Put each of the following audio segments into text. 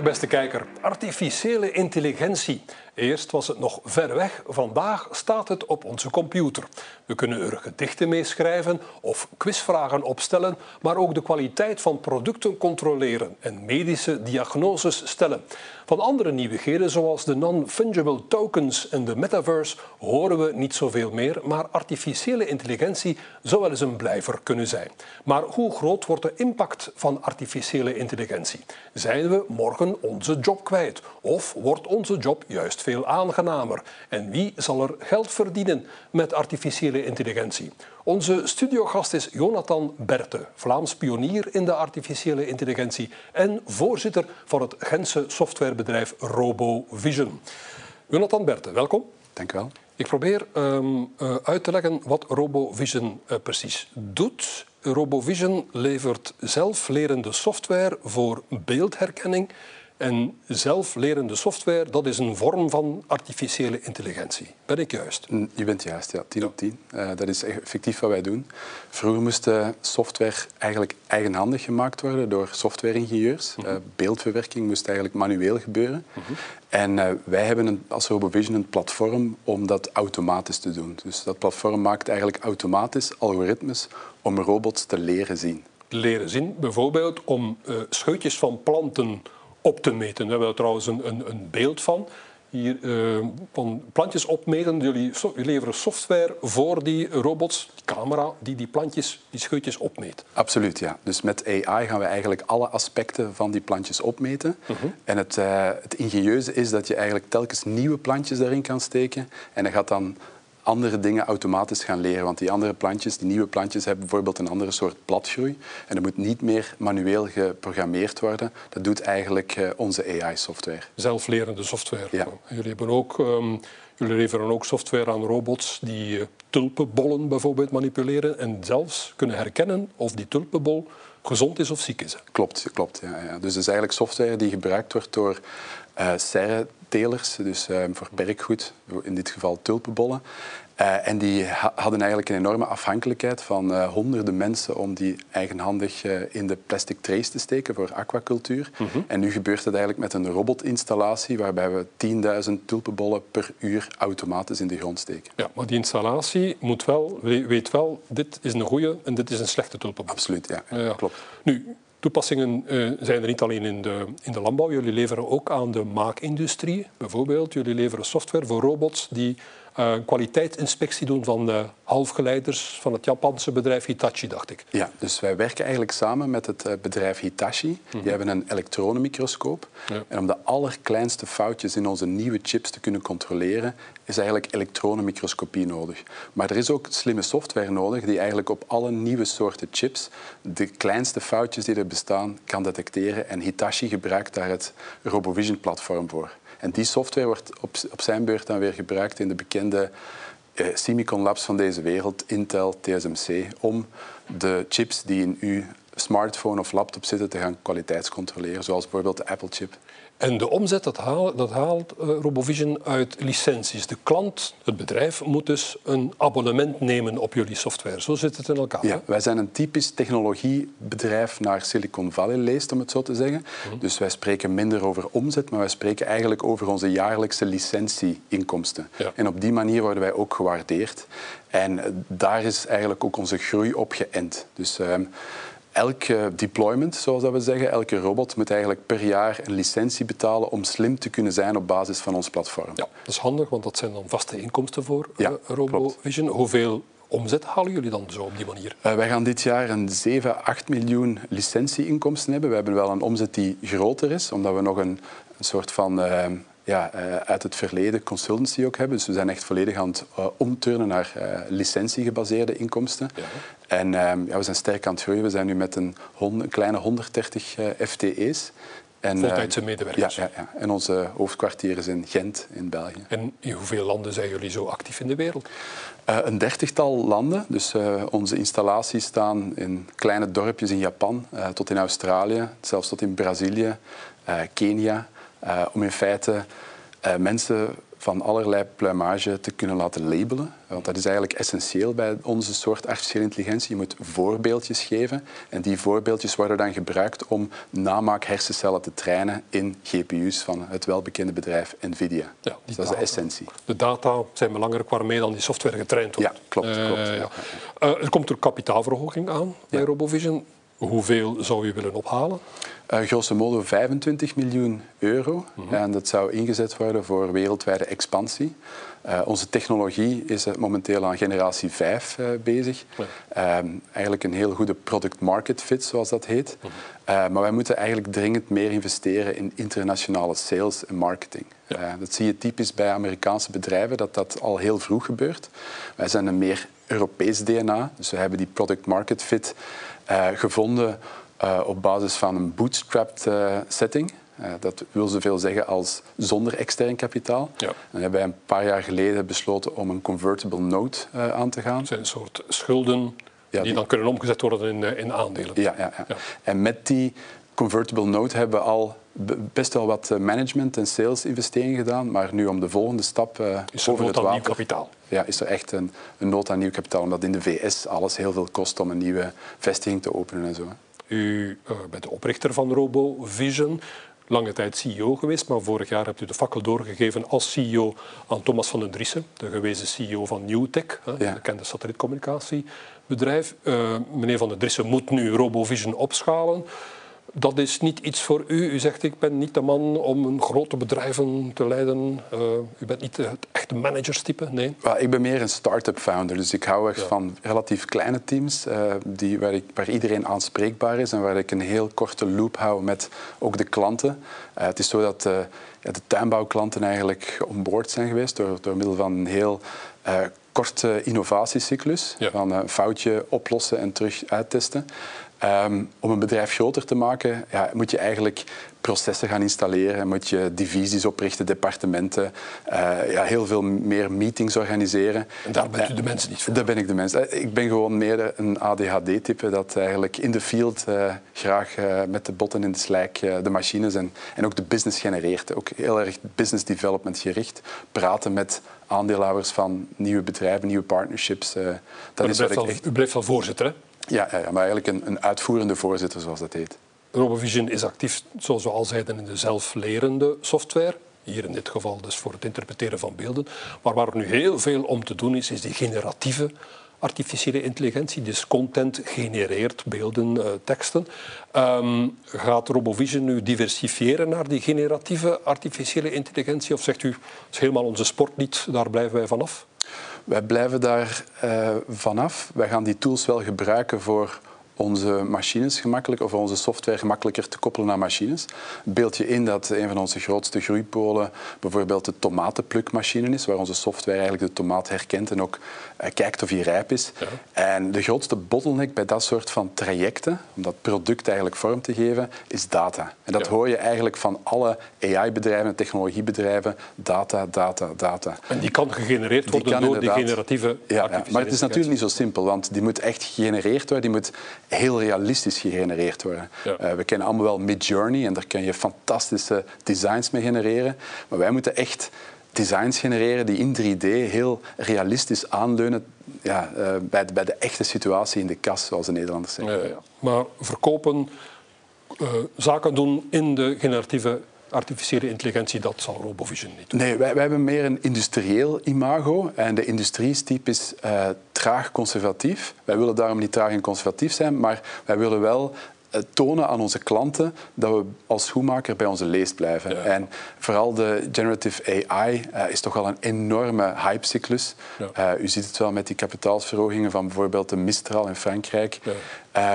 Dag beste kijker. Artificiële intelligentie. Eerst was het nog ver weg, vandaag staat het op onze computer. We kunnen er gedichten mee schrijven of quizvragen opstellen, maar ook de kwaliteit van producten controleren en medische diagnoses stellen. Van andere nieuwigheden zoals de non-fungible tokens en de metaverse horen we niet zoveel meer, maar artificiële intelligentie zou wel eens een blijver kunnen zijn. Maar hoe groot wordt de impact van artificiële intelligentie? Zijn we morgen onze job kwijt? Of wordt onze job juist veel aangenamer? En wie zal er geld verdienen met artificiële intelligentie? Onze studiogast is Jonathan Berte, Vlaams pionier in de artificiële intelligentie en voorzitter van het Gentse softwarebedrijf RoboVision. Jonathan Berte, welkom. Dank u wel. Ik probeer um, uh, uit te leggen wat RoboVision uh, precies doet. RoboVision levert zelflerende software voor beeldherkenning en zelflerende software, dat is een vorm van artificiële intelligentie. Ben ik juist? Je bent juist, ja. 10 op 10. Uh, dat is effectief wat wij doen. Vroeger moest software eigenlijk eigenhandig gemaakt worden door softwareingenieurs. Uh, beeldverwerking moest eigenlijk manueel gebeuren. -huh. En wij hebben een, als RoboVision een platform om dat automatisch te doen. Dus dat platform maakt eigenlijk automatisch algoritmes om robots te leren zien. Leren zien, bijvoorbeeld om scheutjes van planten op te meten. We hebben er trouwens een, een, een beeld van. Hier uh, van plantjes opmeten. Jullie, so, leveren software voor die robots, die camera, die die plantjes, die scheutjes opmeet. Absoluut, ja. Dus met AI gaan we eigenlijk alle aspecten van die plantjes opmeten. Uh -huh. En het, uh, het ingenieuze is dat je eigenlijk telkens nieuwe plantjes daarin kan steken. En dat gaat dan andere dingen automatisch gaan leren. Want die andere plantjes, die nieuwe plantjes, hebben bijvoorbeeld een andere soort bladgroei. En dat moet niet meer manueel geprogrammeerd worden. Dat doet eigenlijk uh, onze AI-software. Zelflerende software. Ja. Jullie, hebben ook, um, jullie leveren ook software aan robots die uh, tulpenbollen bijvoorbeeld manipuleren en zelfs kunnen herkennen of die tulpenbol gezond is of ziek is. Klopt, klopt. Ja, ja. Dus het is eigenlijk software die gebruikt wordt door uh, serretelers, dus uh, voor berggoed, in dit geval tulpenbollen. Uh, en die ha hadden eigenlijk een enorme afhankelijkheid van uh, honderden mensen om die eigenhandig uh, in de plastic trays te steken voor aquacultuur. Mm -hmm. En nu gebeurt het eigenlijk met een robotinstallatie waarbij we 10.000 tulpenbollen per uur automatisch in de grond steken. Ja, maar die installatie moet wel, weet wel, dit is een goede en dit is een slechte tulpenbol. Absoluut, ja. ja. klopt. Nu, Toepassingen uh, zijn er niet alleen in de, in de landbouw. Jullie leveren ook aan de maakindustrie. Bijvoorbeeld, jullie leveren software voor robots die uh, kwaliteitsinspectie doen van halfgeleiders van het Japanse bedrijf Hitachi, dacht ik. Ja, dus wij werken eigenlijk samen met het uh, bedrijf Hitachi. Mm -hmm. Die hebben een elektronenmicroscoop. Ja. En om de allerkleinste foutjes in onze nieuwe chips te kunnen controleren, is eigenlijk elektronenmicroscopie nodig. Maar er is ook slimme software nodig die eigenlijk op alle nieuwe soorten chips de kleinste foutjes die er bestaan kan detecteren. En Hitachi gebruikt daar het RoboVision-platform voor. En die software wordt op, op zijn beurt dan weer gebruikt in de bekende eh, Labs van deze wereld, Intel, TSMC, om de chips die in uw smartphone of laptop zitten te gaan kwaliteitscontroleren, zoals bijvoorbeeld de Apple-chip. En de omzet, dat haalt, dat haalt uh, RoboVision uit licenties. De klant, het bedrijf, moet dus een abonnement nemen op jullie software. Zo zit het in elkaar. Ja, wij zijn een typisch technologiebedrijf naar Silicon Valley leest, om het zo te zeggen. Mm. Dus wij spreken minder over omzet, maar wij spreken eigenlijk over onze jaarlijkse licentieinkomsten. Ja. En op die manier worden wij ook gewaardeerd. En daar is eigenlijk ook onze groei op geënt. Dus... Uh, elke deployment, zoals dat we zeggen, elke robot moet eigenlijk per jaar een licentie betalen om slim te kunnen zijn op basis van ons platform. Ja, dat is handig, want dat zijn dan vaste inkomsten voor ja, uh, RoboVision. Hoeveel omzet halen jullie dan zo op die manier? Uh, wij gaan dit jaar een 7, 8 miljoen licentieinkomsten hebben. We hebben wel een omzet die groter is, omdat we nog een, een soort van... Uh, ja, uh, uit het verleden consultancy ook hebben. Dus we zijn echt volledig aan het omturnen naar licentiegebaseerde inkomsten. Ja. En ja, we zijn sterk aan het groeien. We zijn nu met een, hond, een kleine 130 FTE's. En, Voltijdse medewerkers. Ja, ja, ja, en onze hoofdkwartier is in Gent, in België. En in hoeveel landen zijn jullie zo actief in de wereld? een dertigtal landen. Dus onze installaties staan in kleine dorpjes in Japan, tot in Australië, zelfs tot in Brazilië, Kenia. Om in feite mensen van allerlei pluimage te kunnen laten labelen. Want dat is eigenlijk essentieel bij onze soort artificiële intelligentie. Je moet voorbeeldjes geven en die voorbeeldjes worden dan gebruikt om namaak hersencellen te trainen in GPU's van het welbekende bedrijf Nvidia. Ja, dus dat is de essentie. De data zijn belangrijk waarmee dan die software getraind wordt. Ja, klopt. klopt ja. Uh, er komt er kapitaalverhoging aan bij RoboVision. Hoeveel zou je willen ophalen? Uh, grosso modo 25 miljoen euro. Mhm. En dat zou ingezet worden voor wereldwijde expansie. Uh, onze technologie is momenteel aan generatie 5 uh, bezig. Ja. Uh, eigenlijk een heel goede product market fit, zoals dat heet. Mhm. maar wij moeten eigenlijk dringend meer investeren in internationale sales en marketing. Ja. dat zie je typisch bij Amerikaanse bedrijven, dat dat al heel vroeg gebeurt. Wij zijn een meer Europees DNA, dus we hebben die product market fit gevonden uh, op basis van een bootstrapped uh, setting. Uh, dat wil zoveel zeggen als zonder extern kapitaal. Ja. En hebben wij een paar jaar geleden besloten om een convertible note aan te gaan. Dat zijn een soort schulden ja, die, dan kunnen omgezet worden in, in aandelen. Ja, ja, ja, En met die convertible note hebben we al best wel wat management- en sales-investeringen gedaan. Maar nu om de volgende stap is er over het water... nieuw kapitaal? Ja, is er echt een, een nood aan nieuw kapitaal. Omdat in de VS alles heel veel kost om een nieuwe vestiging te openen en zo. U uh, bent de oprichter van RoboVision, lange tijd CEO geweest, maar vorig jaar hebt u de fakkel doorgegeven als CEO aan Thomas van den Driessen, de gewezen CEO van Newtech, een bekende satellietcommunicatiebedrijf. Uh, meneer van den Driessen moet nu RoboVision opschalen dat is niet iets voor u. U zegt, ik ben niet de man om een grote bedrijven te leiden. Uh, u bent niet het echte managerstype, nee? ik ben meer een start-up founder. Dus ik hou echt van relatief kleine teams uh, die, waar, ik, waar, iedereen aanspreekbaar is en waar ik een heel korte loop hou met ook de klanten. Uh, het is zo dat de tuinbouwklanten eigenlijk onboord zijn geweest door, door middel van een heel korte innovatiecyclus. Van een foutje oplossen en terug uittesten. Um, om een bedrijf groter te maken, ja, moet je eigenlijk processen gaan installeren, moet je divisies oprichten, departementen, uh, ja, heel veel meer meetings organiseren. En daar bent u de mensen niet voor? Daar ben ik de mensen. Ik ben gewoon meer een ADHD-type dat eigenlijk in de field uh, graag uh, met de botten in de slijk de machines en, en ook de business genereert. Ook heel erg business development gericht. Praten met aandeelhouders van nieuwe bedrijven, nieuwe partnerships. dat is wat ik echt... U blijft wel voorzitter, hè? Ja, ja, maar eigenlijk een, een uitvoerende voorzitter, zoals dat heet. RoboVision is actief, zoals we al zeiden, in de zelflerende software. Hier in dit geval dus voor het interpreteren van beelden. Maar waar nu heel veel om te doen is, is die generatieve artificiële intelligentie. Dus content genereert beelden, uh, teksten. Um, gaat RoboVision nu diversifiëren naar die generatieve artificiële intelligentie? Of zegt u, dat is helemaal onze sport niet, daar blijven wij vanaf? Wij blijven daar uh, vanaf. Wij gaan die tools wel gebruiken voor onze machines gemakkelijk of onze software gemakkelijker te koppelen aan machines. Beeld je in dat een van onze grootste groeipolen bijvoorbeeld de tomatenplukmachine is, waar onze software eigenlijk de tomaat herkent en ook uh, kijkt of hij rijp is. Ja. En de grootste bottleneck bij dat soort van trajecten, om dat product eigenlijk vorm te geven, is data. En dat ja. hoor je eigenlijk van alle AI-bedrijven en technologiebedrijven. Data, data, data. En die kan gegenereerd worden die door die generatieve ja, ja, Maar het is natuurlijk niet zo simpel, want die moet echt gegenereerd worden. Die moet heel realistisch gegenereerd worden. Uh, we kennen allemaal wel Midjourney en daar kun je fantastische designs mee genereren. Maar wij moeten echt designs genereren die in 3D heel realistisch aanleunen ja, uh, bij, de, bij, de, echte situatie in de kas, zoals de Nederlanders zeggen. Ja, ja. Maar verkopen, uh, zaken doen in de generatieve artificiële intelligentie, dat zal RoboVision niet doen. Nee, wij, wij hebben meer een industrieel imago. En de industrie is typisch uh, traag conservatief. Wij willen daarom niet traag en conservatief zijn, maar wij willen wel eh, tonen aan onze klanten dat we als schoenmaker bij onze leest blijven. Ja. En vooral de generative AI uh, is toch wel een enorme hypecyclus. Ja. Uh, u ziet het wel met die kapitaalsverhogingen van bijvoorbeeld de Mistral in Frankrijk. Ja.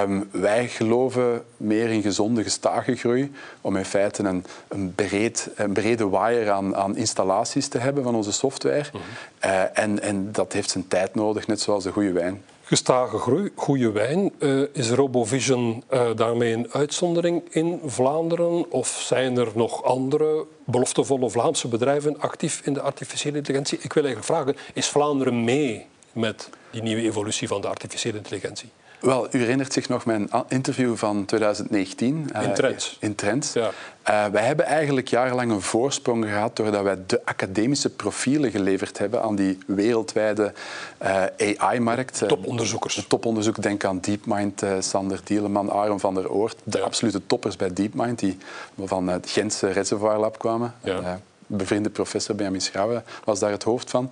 Um, wij geloven meer in gezonde, gestage groei om in feite een, een, breed, een brede wire aan, aan, installaties te hebben van onze software. Mm -hmm. uh, en, en dat heeft zijn tijd nodig, net zoals de goede wijn. Gestage groei, goede wijn. Uh, is RoboVision uh, daarmee een uitzondering in Vlaanderen? Of zijn er nog andere beloftevolle Vlaamse bedrijven actief in de artificiële intelligentie? Ik wil eigenlijk vragen, is Vlaanderen mee met die nieuwe evolutie van de artificiële intelligentie? Wel, u herinnert zich nog mijn interview van 2019. In Trends. in Trends. Ja. Uh, wij hebben eigenlijk jarenlang een voorsprong gehad doordat wij de academische profielen geleverd hebben aan die wereldwijde uh, AI-markt. Toponderzoekers. De toponderzoek, denk aan DeepMind, uh, Sander Dieleman, Aaron van der Oort. De absolute toppers bij DeepMind, die van het Gentse Reservoir Lab kwamen. Ja bevriende professor Benjamin Schouwen was daar het hoofd van.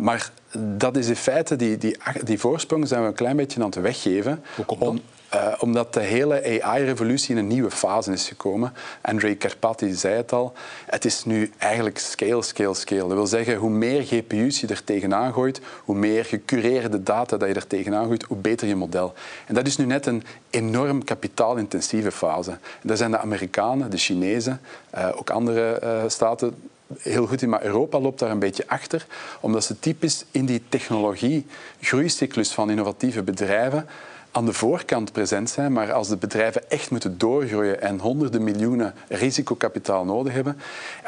Maar dat is in feite, die, die, die voorsprong zijn we een klein beetje aan het weggeven. Hoe komt dat? Uh, omdat de hele AI-revolutie in een nieuwe fase is gekomen. Andrei Karpathy zei het al. Het is nu eigenlijk scale, scale, scale. Dat wil zeggen, hoe meer GPU's je er tegenaan gooit, hoe meer gecureerde data dat je er tegenaan gooit, hoe beter je model. En dat is nu net een enorm kapitaalintensieve fase. En daar zijn de Amerikanen, de Chinezen, uh, ook andere uh, staten heel goed in, maar Europa loopt daar een beetje achter, omdat ze typisch in die technologie-groeicyclus van innovatieve bedrijven aan de voorkant present zijn, maar als de bedrijven echt moeten doorgroeien en honderden miljoenen risicokapitaal nodig hebben,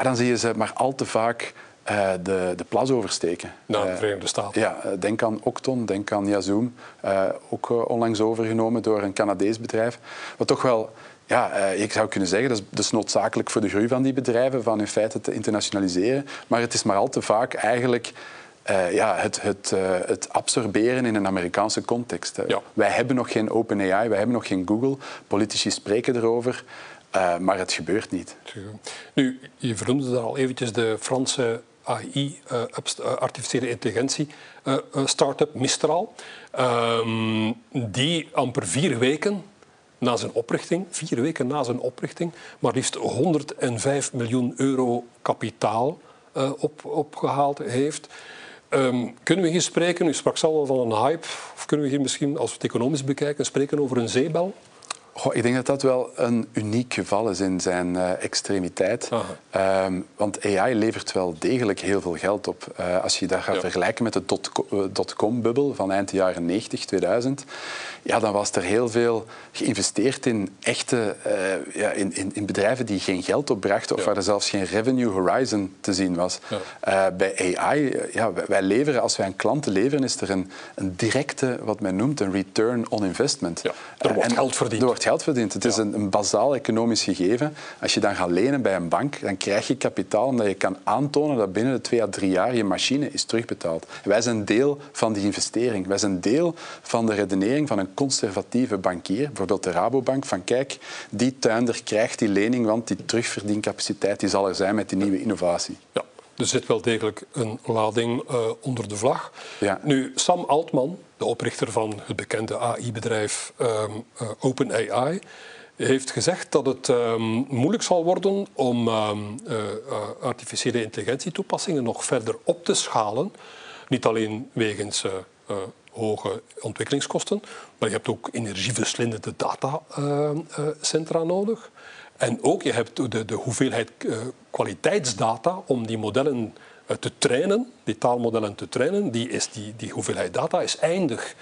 dan zie je ze maar al te vaak uh, de, de plas oversteken. Naar de eh, Verenigde Staten. ja, eh, denk aan Octon, denk aan Yazoom, uh, ook onlangs overgenomen door een Canadees bedrijf. Wat toch wel ja, ik zou kunnen zeggen, dat is, dat is noodzakelijk voor de groei van die bedrijven, van in feite te internationaliseren. Maar het is maar al te vaak eigenlijk uh, ja, het, het, uh, het, absorberen in een Amerikaanse context. Ja. Wij hebben nog geen OpenAI, wij hebben nog geen Google. Politici spreken erover, uh, maar het gebeurt niet. Nu, je vernoemde daar al eventjes de Franse AI, artificiële intelligentie, start-up Mistral. Um, die amper vier weken na zijn oprichting, vier weken na zijn oprichting, maar liefst 105 miljoen euro kapitaal op, opgehaald heeft. Um, kunnen we hier spreken, u sprak zelf al van een hype, of kunnen we hier misschien, als we het economisch bekijken, spreken over een zeebel? Goh, ik denk dat dat wel een uniek geval is in zijn uh, extremiteit. Um, want AI levert wel degelijk heel veel geld op. Uh, als je dat gaat ja. vergelijken met de dotcom-bubbel van eind jaren 90, 2000, ja, dan was er heel veel geïnvesteerd in echte uh, ja, in, in, in, bedrijven die geen geld opbrachten of ja. waar er zelfs geen revenue horizon te zien was. bij AI, ja, wij leveren, als wij aan klanten leveren, is er een, een directe, wat men noemt, een return on investment. er wordt geld verdiend geld verdient. Het is een, een bazaal economisch gegeven. Als je dan gaat lenen bij een bank, dan krijg je kapitaal omdat je kan aantonen dat binnen de twee à drie jaar je machine is terugbetaald. wij zijn deel van die investering. Wij zijn deel van de redenering van een conservatieve bankier, bijvoorbeeld de Rabobank, van kijk, die tuinder krijgt die lening, want die terugverdiencapaciteit die zal er zijn met die nieuwe innovatie. Ja. Er zit wel degelijk een lading uh, onder de vlag. Ja. Nu, Sam Altman, de oprichter van het bekende AI-bedrijf um, uh, OpenAI, heeft gezegd dat het um, moeilijk zal worden om um, uh, artificiële intelligentietoepassingen nog verder op te schalen. Niet alleen wegens hoge ontwikkelingskosten, maar je hebt ook energieverslindende datacentra nodig. En ook je hebt de, de hoeveelheid uh, kwaliteitsdata om die modellen uh, te trainen, die taalmodellen te trainen, die, is, die, die hoeveelheid data is eindig.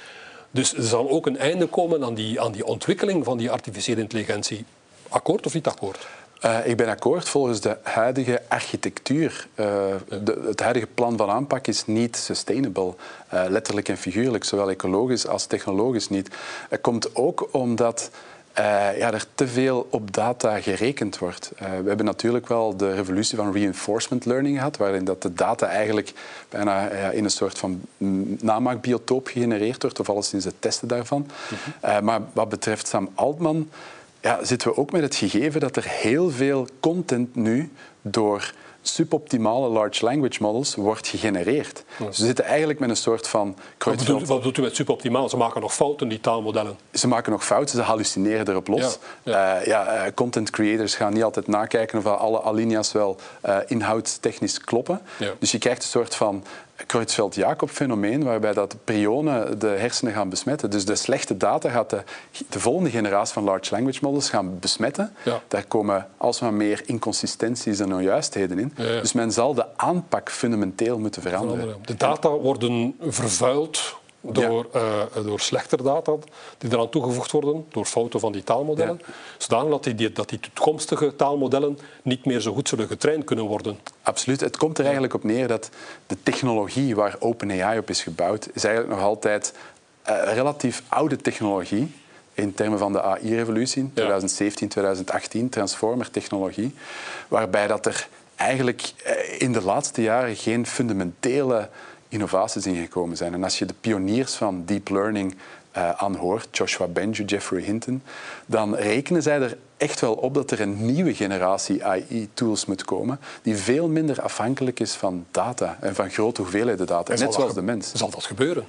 Dus er zal ook een einde komen aan die, aan die ontwikkeling van die artificiële intelligentie. Akkoord of niet akkoord? Uh, ik ben akkoord. Volgens de huidige architectuur, uh, de, het huidige plan van aanpak is niet sustainable. Letterlijk en figuurlijk, zowel ecologisch als technologisch niet. Het komt ook omdat uh, ja, er te veel op data gerekend wordt. Uh, we hebben natuurlijk wel de revolutie van reinforcement learning gehad, waarin dat de data eigenlijk bijna uh, in een soort van namaakbiotoop gegenereerd wordt, of alleszins het testen daarvan. Mm -hmm. maar wat betreft Sam Altman ja, zitten we ook met het gegeven dat er heel veel content nu door suboptimale large language models wordt gegenereerd. Ja. Dus we zitten eigenlijk met een soort van... Wat wat bedoelt u met suboptimaal? Ze maken nog fouten, die taalmodellen. Ze maken nog fouten, ze hallucineren erop los. Ja, ja. Uh, ja uh, content creators gaan niet altijd nakijken of alle alinea's wel uh, inhoudstechnisch kloppen. Dus je krijgt een soort van Creutzfeldt-Jakob-fenomeen, waarbij dat prionen de hersenen gaan besmetten. Dus de slechte data gaat de, de volgende generatie van large language models gaan besmetten. Ja. Daar komen alsmaar meer inconsistenties en onjuistheden in. Ja, ja. Dus men zal de aanpak fundamenteel moeten veranderen. De data worden vervuild door, ja. uh, door slechter data die eraan toegevoegd worden, door fouten van die taalmodellen, ja. zodanig dat die, dat die toekomstige taalmodellen niet meer zo goed zullen getraind kunnen worden. Absoluut. Het komt er eigenlijk op neer dat de technologie waar OpenAI op is gebouwd, is eigenlijk nog altijd relatief oude technologie in termen van de AI-revolutie, 2017, 2018, transformer-technologie, waarbij dat er eigenlijk eh, in de laatste jaren geen fundamentele innovaties ingekomen zijn. En als je de pioniers van deep learning uh, aanhoort, Joshua Benju, Jeffrey Hinton, dan rekenen zij er echt wel op dat er een nieuwe generatie AI-tools moet komen die veel minder afhankelijk is van data en van grote hoeveelheden data, net zoals de mens. Zal dat gebeuren?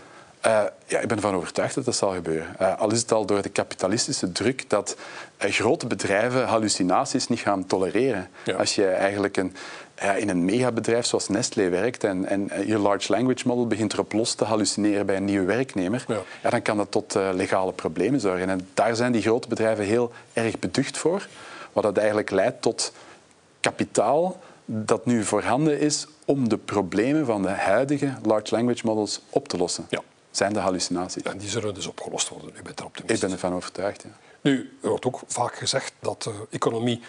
Uh, ja, ik ben ervan overtuigd dat dat zal gebeuren. Uh, al is het al door de kapitalistische druk dat uh, grote bedrijven hallucinaties niet gaan tolereren. Ja. Als je eigenlijk een, in een megabedrijf zoals Nestlé werkt en, en je large language model begint erop los te hallucineren bij een nieuwe werknemer, ja. ja dan kan dat tot legale problemen zorgen. En daar zijn die grote bedrijven heel erg beducht voor, wat dat eigenlijk leidt tot kapitaal dat nu voorhanden is om de problemen van de huidige large language models op te lossen. Ja zijn de hallucinaties. En die zullen dus opgelost worden. U bent er optimistisch. Ik ben ervan overtuigd. Ja. Nu, er wordt ook vaak gezegd dat de economie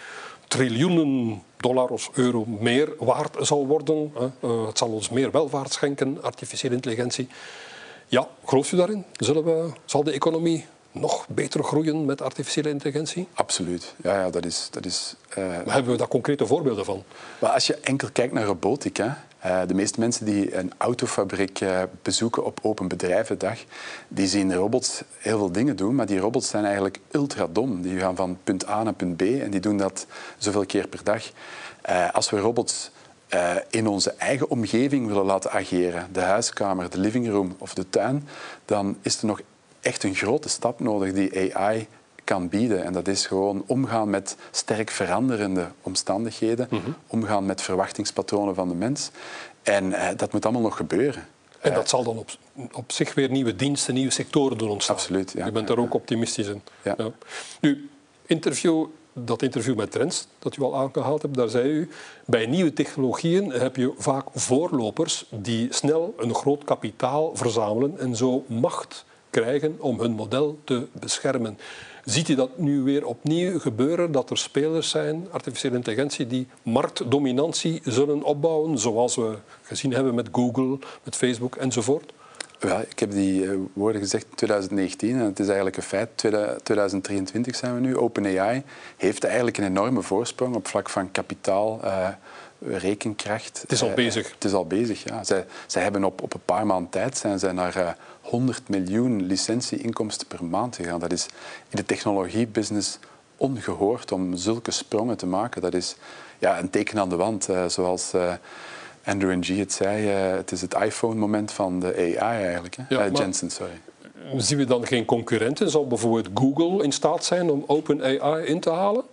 triljoenen dollar of euro meer waard zal worden. Eh, het zal ons meer welvaart schenken, artificiële intelligentie. Ja, gelooft u daarin? Zullen we, zal de economie nog beter groeien met artificiële intelligentie? Absoluut. Ja, ja dat is, dat is, uh... Hebben we daar concrete voorbeelden van? Maar als je enkel kijkt naar robotica, uh, de meeste mensen die een autofabriek uh, bezoeken op Open Bedrijvendag, die zien robots heel veel dingen doen, maar die robots zijn eigenlijk ultra dom. Die gaan van punt A naar punt B en die doen dat zoveel keer per dag. als we robots in onze eigen omgeving willen laten ageren, de huiskamer, de living room of de tuin, dan is er nog echt een grote stap nodig die AI kan bieden. En dat is gewoon omgaan met sterk veranderende omstandigheden, mhm. omgaan met verwachtingspatronen van de mens. En uh, dat moet allemaal nog gebeuren. En dat zal dan op, op zich weer nieuwe diensten, nieuwe sectoren doen ontstaan. Absoluut. Ja. Je bent daar ook optimistisch in. Ja. ja. Nu, interview, dat interview met Trends, dat u al aangehaald hebt, daar zei u, bij nieuwe technologieën heb je vaak voorlopers die snel een groot kapitaal verzamelen en zo macht krijgen om hun model te beschermen. Ziet u dat nu weer opnieuw gebeuren, dat er spelers zijn, artificiële intelligentie, die marktdominantie zullen opbouwen, zoals we gezien hebben met Google, met Facebook enzovoort? Ja, ik heb die uh, woorden gezegd in 2019 en het is eigenlijk een feit. 2023 zijn we nu. OpenAI heeft eigenlijk een enorme voorsprong op vlak van kapitaal, uh, rekenkracht. Het is al uh, bezig. Het is al bezig, ja. Zij, zij hebben op, op een paar maanden tijd zijn zij naar 100 miljoen licentieinkomsten per maand gegaan. Dat is in de technologiebusiness ongehoord om zulke sprongen te maken. Dat is ja, een teken aan de wand, uh, zoals Andrew Ng het zei. Uh, het is het iPhone-moment van de AI eigenlijk. Hè? Ja, Jensen, sorry. Zien we dan geen concurrenten? Zal bijvoorbeeld Google in staat zijn om OpenAI in te halen?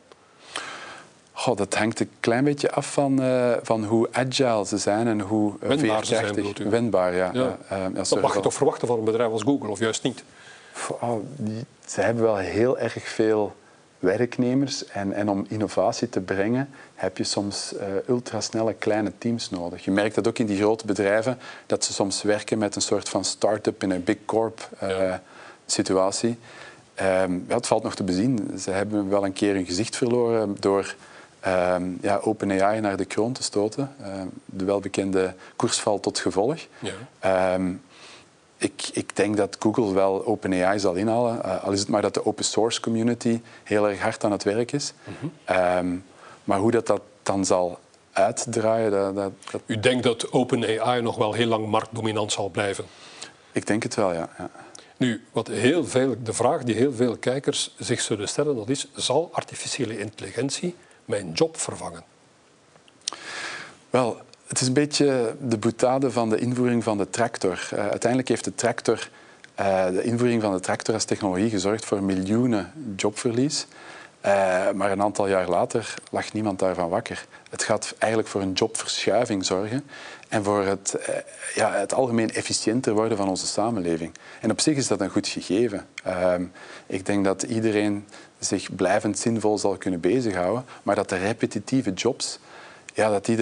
Goh, dat hangt een klein beetje af van, uh, van hoe agile ze zijn en hoe uh, wendbaar ze zijn. Wendbaar, ja. ja. Uh, dat mag je toch verwachten van een bedrijf als Google, of juist niet? Oh, die, ze hebben wel heel erg veel werknemers en, en om innovatie te brengen heb je soms ultrasnelle kleine teams nodig. Je merkt dat ook in die grote bedrijven, dat ze soms werken met een soort van start-up in een big corp ja. situatie. Um, ja, het valt nog te bezien. Ze hebben wel een keer hun gezicht verloren door um, ja, OpenAI naar de kroon te stoten. Um, de welbekende koersval tot gevolg. Ja. Ik, ik, denk dat Google wel OpenAI zal inhalen, uh, al is het maar dat de open source community heel erg hard aan het werk is. Mm -hmm. maar hoe dat, dat dan zal uitdraaien... Dat, dat, dat... U denkt dat OpenAI nog wel heel lang marktdominant zal blijven? Ik denk het wel, ja. ja. Nu, wat heel veel, de vraag die heel veel kijkers zich zullen stellen, dat is, zal artificiële intelligentie mijn job vervangen? Wel, het is een beetje de boetade van de invoering van de tractor. Uh, uiteindelijk heeft de tractor, uh, de invoering van de tractor als technologie gezorgd voor miljoenen jobverlies. Uh, maar een aantal jaar later lag niemand daarvan wakker. Het gaat eigenlijk voor een jobverschuiving zorgen en voor het, ja, het algemeen efficiënter worden van onze samenleving. En op zich is dat een goed gegeven. ik denk dat iedereen zich blijvend zinvol zal kunnen bezighouden, maar dat de repetitieve jobs ja, dat die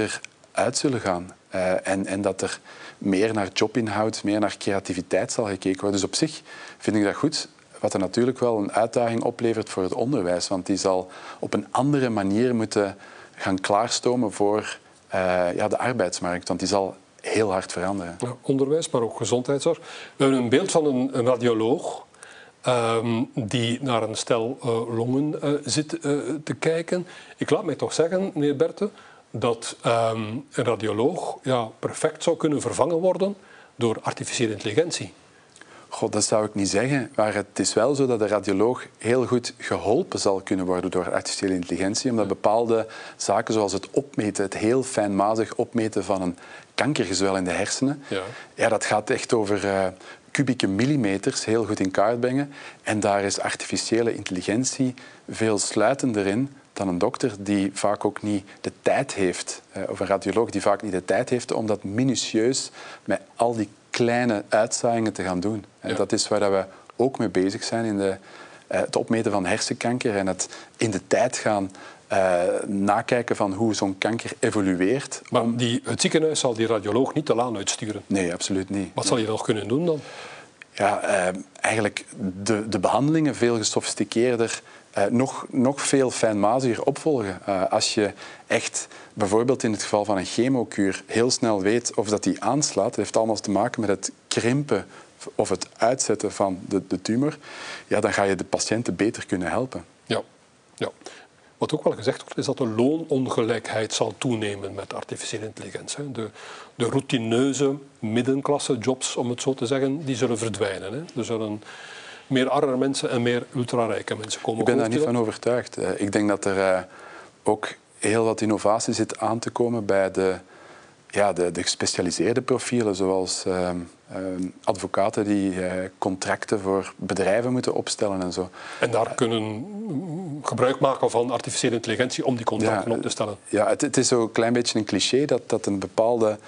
eruit zullen gaan. Uh, en, en dat er meer naar jobinhoud, meer naar creativiteit zal gekeken worden. Dus op zich vind ik dat goed. Wat er natuurlijk wel een uitdaging oplevert voor het onderwijs. Want die zal op een andere manier moeten gaan klaarstomen voor uh, ja, de arbeidsmarkt. Want die zal heel hard veranderen. Onderwijs, maar ook gezondheidszorg. We hebben een beeld van een, radioloog um, die naar een stel uh, longen zit te kijken. Ik laat mij toch zeggen, meneer Berthe, dat um, een radioloog ja, perfect zou kunnen vervangen worden door artificiële intelligentie. God, dat zou ik niet zeggen. Maar het is wel zo dat de radioloog heel goed geholpen zal kunnen worden door artificiële intelligentie. Omdat bepaalde zaken zoals het opmeten, het heel fijnmazig opmeten van een kankergezwel in de hersenen, ja. ja dat gaat echt over uh, kubieke millimeters heel goed in kaart brengen. En daar is artificiële intelligentie veel sluitender in dan een dokter die vaak ook niet de tijd heeft, uh, of een radioloog die vaak niet de tijd heeft om dat minutieus met al die kleine uitzaaiingen te gaan doen. En dat is waar we ook mee bezig zijn in de, uh, het opmeten van hersenkanker en het in de tijd gaan uh, nakijken van hoe zo'n kanker evolueert. Maar die, het ziekenhuis zal die radioloog niet te laan uitsturen? Nee, absoluut niet. Wat zal je nog kunnen doen dan? Ja, uh, eigenlijk de, de behandelingen veel gesofisticeerder uh, nog, nog veel fijnmaziger opvolgen. Uh, als je echt bijvoorbeeld in het geval van een chemokuur heel snel weet of dat die aanslaat, heeft allemaal te maken met het krimpen of het uitzetten van de, de tumor, ja, dan ga je de patiënten beter kunnen helpen. Ja, ja. Wat ook wel gezegd wordt, is dat de loonongelijkheid zal toenemen met artificiële intelligentie. De, de routineuze middenklasse jobs, om het zo te zeggen, die zullen verdwijnen. Hè. Er zullen meer arme mensen en meer ultrarijke mensen komen. Ik ben daar niet van overtuigd. Eh, ik denk dat er eh, ook heel wat innovatie zit aan te komen bij de, ja, de, de gespecialiseerde profielen, zoals uh, uh, advocaten die uh, contracten voor bedrijven moeten opstellen en zo. En daar kunnen gebruik maken van artificiële intelligentie om die contracten ja, op te stellen. Ja, het, het is zo'n klein beetje een cliché dat, dat een bepaalde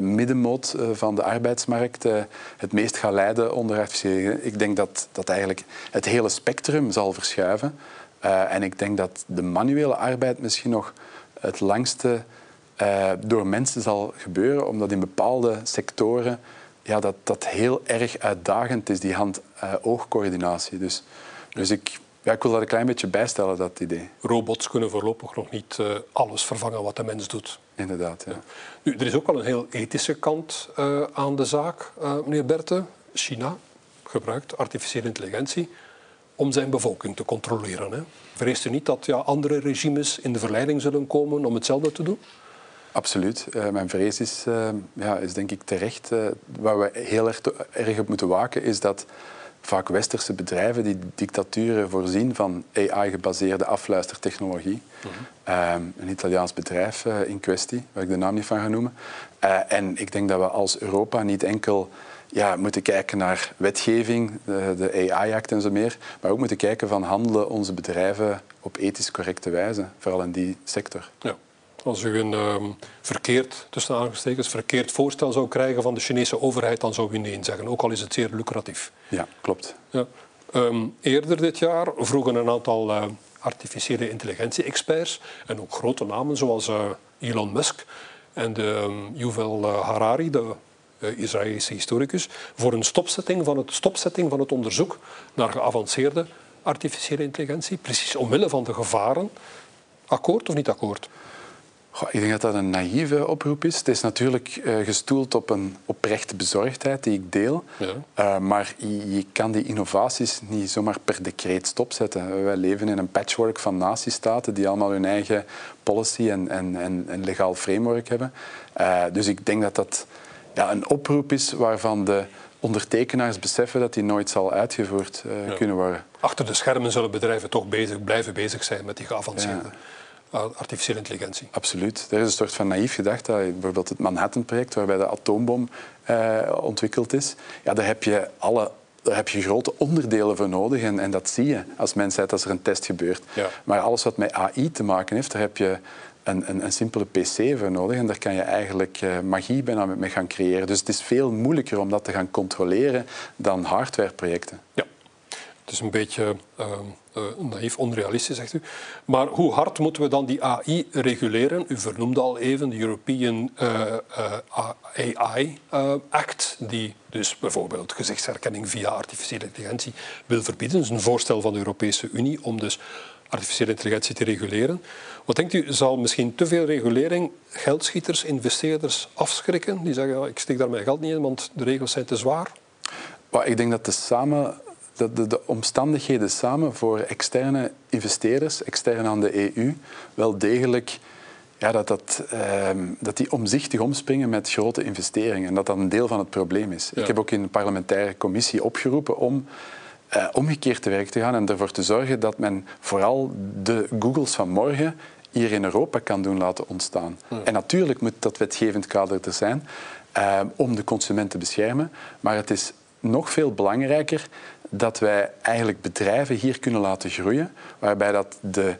middenmoot uh, van de arbeidsmarkt uh, het meest gaat lijden onder artificiële Ik denk dat, dat eigenlijk het hele spectrum zal verschuiven. en ik denk dat de manuele arbeid misschien nog het langste door mensen zal gebeuren, omdat in bepaalde sectoren ja, dat, dat heel erg uitdagend is, die hand-oogcoördinatie. dus, dus ik, ja, ik wil dat een klein beetje bijstellen, dat idee. Robots kunnen voorlopig nog niet uh, alles vervangen wat de mens doet. Inderdaad, ja. ja. Nu, er is ook wel een heel ethische kant uh, aan de zaak, uh, meneer Berthe. China gebruikt artificiële intelligentie om zijn bevolking te controleren. Hè. Vreest u niet dat ja, andere regimes in de verleiding zullen komen om hetzelfde te doen? Absoluut. Uh, mijn vrees is, ja, is denk ik terecht. waar we heel erg, erg op moeten waken is dat vaak westerse bedrijven die dictaturen voorzien van AI-gebaseerde afluistertechnologie. Uh-huh. um, een Italiaans bedrijf uh, in kwestie, waar ik de naam niet van ga noemen. Uh, en ik denk dat we als Europa niet enkel ja, moeten kijken naar wetgeving, de, de AI-act en zo meer, maar ook moeten kijken van handelen onze bedrijven op ethisch correcte wijze, vooral in die sector. Ja. Als u een um, verkeerd, tussen aangestekens, verkeerd voorstel zou krijgen van de Chinese overheid, dan zou u nee zeggen, ook al is het zeer lucratief. Ja, klopt. Ja. Um, eerder dit jaar vroegen een aantal uh, artificiële intelligentie-experts en ook grote namen zoals uh, Elon Musk en de um, Yuval uh, Harari, de Israëlische historicus, voor een stopzetting van, het, stopzetting van het onderzoek naar geavanceerde artificiële intelligentie, precies omwille van de gevaren. Akkoord of niet akkoord? Goh, ik denk dat dat een naïeve oproep is. Het is natuurlijk uh, gestoeld op een oprechte bezorgdheid die ik deel. Ja. Uh, maar je, je, kan die innovaties niet zomaar per decreet stopzetten. Wij leven in een patchwork van natiestaten die allemaal hun eigen policy en, en, en, en legaal framework hebben. Uh, dus ik denk dat dat ja, een oproep is waarvan de ondertekenaars beseffen dat die nooit zal uitgevoerd ja. kunnen worden. Achter de schermen zullen bedrijven toch bezig, blijven bezig zijn met die geavanceerde... Artificiële intelligentie. Absoluut. Er is een soort van naïef gedachte. Bijvoorbeeld het Manhattan-project, waarbij de atoombom eh, ontwikkeld is. Ja, daar heb je alle daar heb je grote onderdelen voor nodig en, en dat zie je als mensheid als er een test gebeurt. Ja. Maar alles wat met AI te maken heeft, daar heb je een, een, een, simpele PC voor nodig en daar kan je eigenlijk uh, magie bijna mee gaan creëren. Dus het is veel moeilijker om dat te gaan controleren dan hardwareprojecten. Ja. Het is een beetje uh, uh, naïef, onrealistisch, zegt u. Maar hoe hard moeten we dan die AI reguleren? U vernoemde al even de European uh, AI Act, die dus bijvoorbeeld gezichtsherkenning via artificiële intelligentie wil verbieden. Dat is een voorstel van de Europese Unie om dus artificiële intelligentie te reguleren. Wat denkt u, zal misschien te veel regulering geldschieters, investeerders afschrikken? Die zeggen, ik steek daar mijn geld niet in, want de regels zijn te zwaar. ik denk dat de, samen, dat de, de, omstandigheden samen voor externe investeerders, extern aan de EU, wel degelijk ja, dat, dat, ehm, dat die omzichtig omspringen met grote investeringen en dat dat een deel van het probleem is. Ik heb ook in de parlementaire commissie opgeroepen om uh, omgekeerd te werk te gaan en ervoor te zorgen dat men vooral de Googles van morgen hier in Europa kan doen laten ontstaan. En natuurlijk moet dat wetgevend kader er zijn uh, om de consument te beschermen, maar het is nog veel belangrijker dat wij eigenlijk bedrijven hier kunnen laten groeien, waarbij dat de,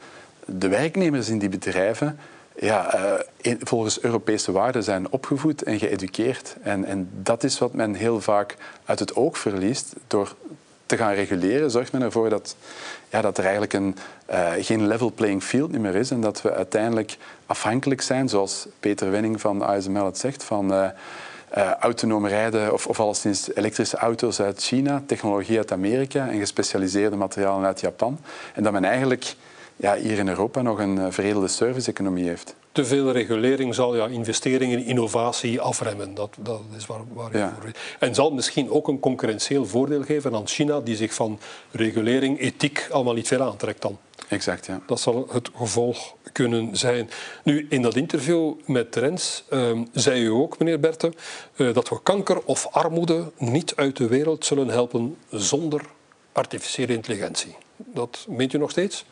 de werknemers in die bedrijven ja, uh, volgens Europese waarden zijn opgevoed en geëduceerd. En, en dat is wat men heel vaak uit het oog verliest door te gaan reguleren, zorgt men ervoor dat, ja, dat er eigenlijk een, uh, geen level playing field meer is en dat we uiteindelijk afhankelijk zijn, zoals Peter Wenning van ASML het zegt, van uh, uh, rijden of, of alleszins elektrische auto's uit China, technologie uit Amerika en gespecialiseerde materialen uit Japan. En dat men eigenlijk ja, hier in Europa nog een veredelde service-economie heeft te veel regulering zal ja, investeringen in innovatie afremmen. Dat, dat is waar, waar ja. voor En zal misschien ook een concurrentieel voordeel geven aan China, die zich van regulering, ethiek allemaal niet veel aantrekt dan. Exact, ja. Dat zal het gevolg kunnen zijn. Nu, in dat interview met Rens uh, zei u ook, meneer Berthe, uh, dat we kanker of armoede niet uit de wereld zullen helpen zonder artificiële intelligentie. Dat meent u nog steeds?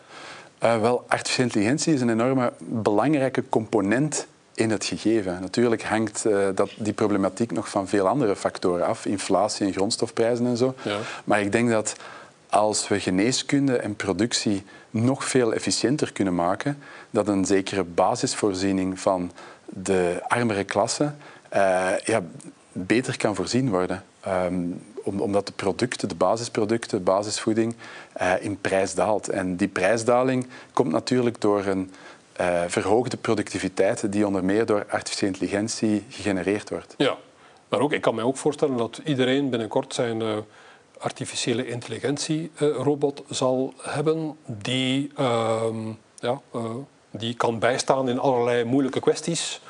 Uh, wel, artificiële intelligentie is een enorme belangrijke component in het gegeven. Natuurlijk hangt uh, dat, die problematiek nog van veel andere factoren af, inflatie en grondstofprijzen en zo. Ja. Maar ik denk dat als we geneeskunde en productie nog veel efficiënter kunnen maken, dat een zekere basisvoorziening van de armere klasse uh, ja, beter kan voorzien worden. Um, omdat de producten, de basisproducten, basisvoeding, uh, in prijs daalt. En die prijsdaling komt natuurlijk door een uh, verhoogde productiviteit die onder meer door artificiële intelligentie gegenereerd wordt. Ja, maar ook, ik kan me ook voorstellen dat iedereen binnenkort zijn uh, artificiële intelligentie-robot zal hebben die, ehm, ja, die kan bijstaan in allerlei moeilijke kwesties.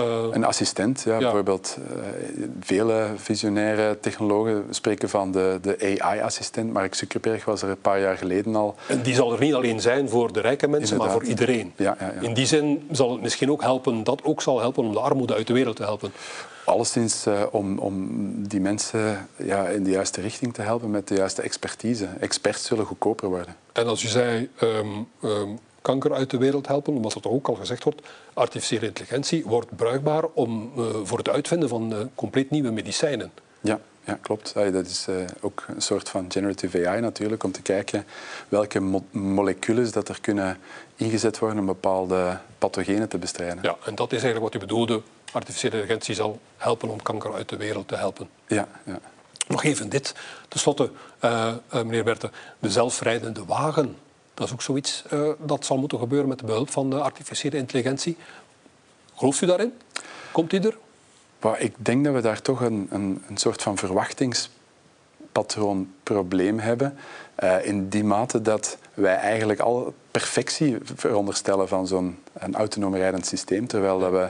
Uh, een assistent, ja, bijvoorbeeld. Uh, vele visionaire technologen spreken van de, de AI-assistent. Mark Zuckerberg was er een paar jaar geleden al. En die zal er niet alleen zijn voor de rijke mensen, maar voor iedereen. In die zin zal het misschien ook helpen, dat ook zal helpen om de armoede uit de wereld te helpen. Alleszins uh, om, om die mensen ja, in de juiste richting te helpen met de juiste expertise. Experts zullen goedkoper worden. En als u zei, um, um, kanker uit de wereld helpen, omdat het ook al gezegd wordt, artificiële intelligentie wordt bruikbaar om, uh, voor het uitvinden van uh, compleet nieuwe medicijnen. Ja, ja klopt. dat is uh, ook een soort van generative AI natuurlijk, om te kijken welke mo moleculen dat er kunnen ingezet worden om bepaalde pathogenen te bestrijden. Ja, en dat is eigenlijk wat u bedoelde. Artificiële intelligentie zal helpen om kanker uit de wereld te helpen. Ja, ja. Nog even dit. Ten slotte, meneer Berthe, de zelfrijdende wagen dat is ook zoiets uh, dat zal moeten gebeuren met de behulp van de artificiële intelligentie. Gelooft u daarin? Komt die er? Maar ik denk dat we daar toch een, een, een soort van verwachtingspatroonprobleem hebben. Uh, in die mate dat wij eigenlijk al perfectie veronderstellen van zo'n autonoom rijdend systeem. Terwijl dat we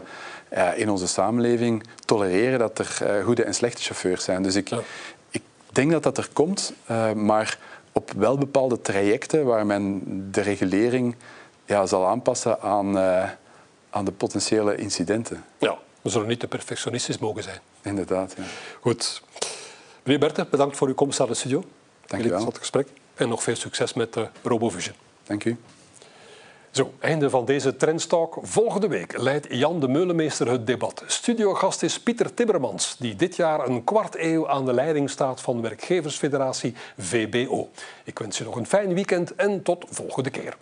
uh, in onze samenleving tolereren dat er goede en slechte chauffeurs zijn. Dus ik, ja. ik denk dat dat er komt, maar op wel bepaalde trajecten waar men de regulering ja, zal aanpassen aan, uh, aan de potentiële incidenten. Ja, we zullen niet te perfectionistisch mogen zijn. Inderdaad, ja. Goed. Meneer Berthe, bedankt voor uw komst naar de studio. Dank u wel. het gesprek. En nog veel succes met uh, RoboVision. Dank u. Zo, einde van deze Trendstalk. Volgende week leidt Jan de Meulemeester het debat. Studiogast is Pieter Timmermans, die dit jaar een kwart eeuw aan de leiding staat van werkgeversfederatie VBO. Ik wens je nog een fijn weekend en tot volgende keer.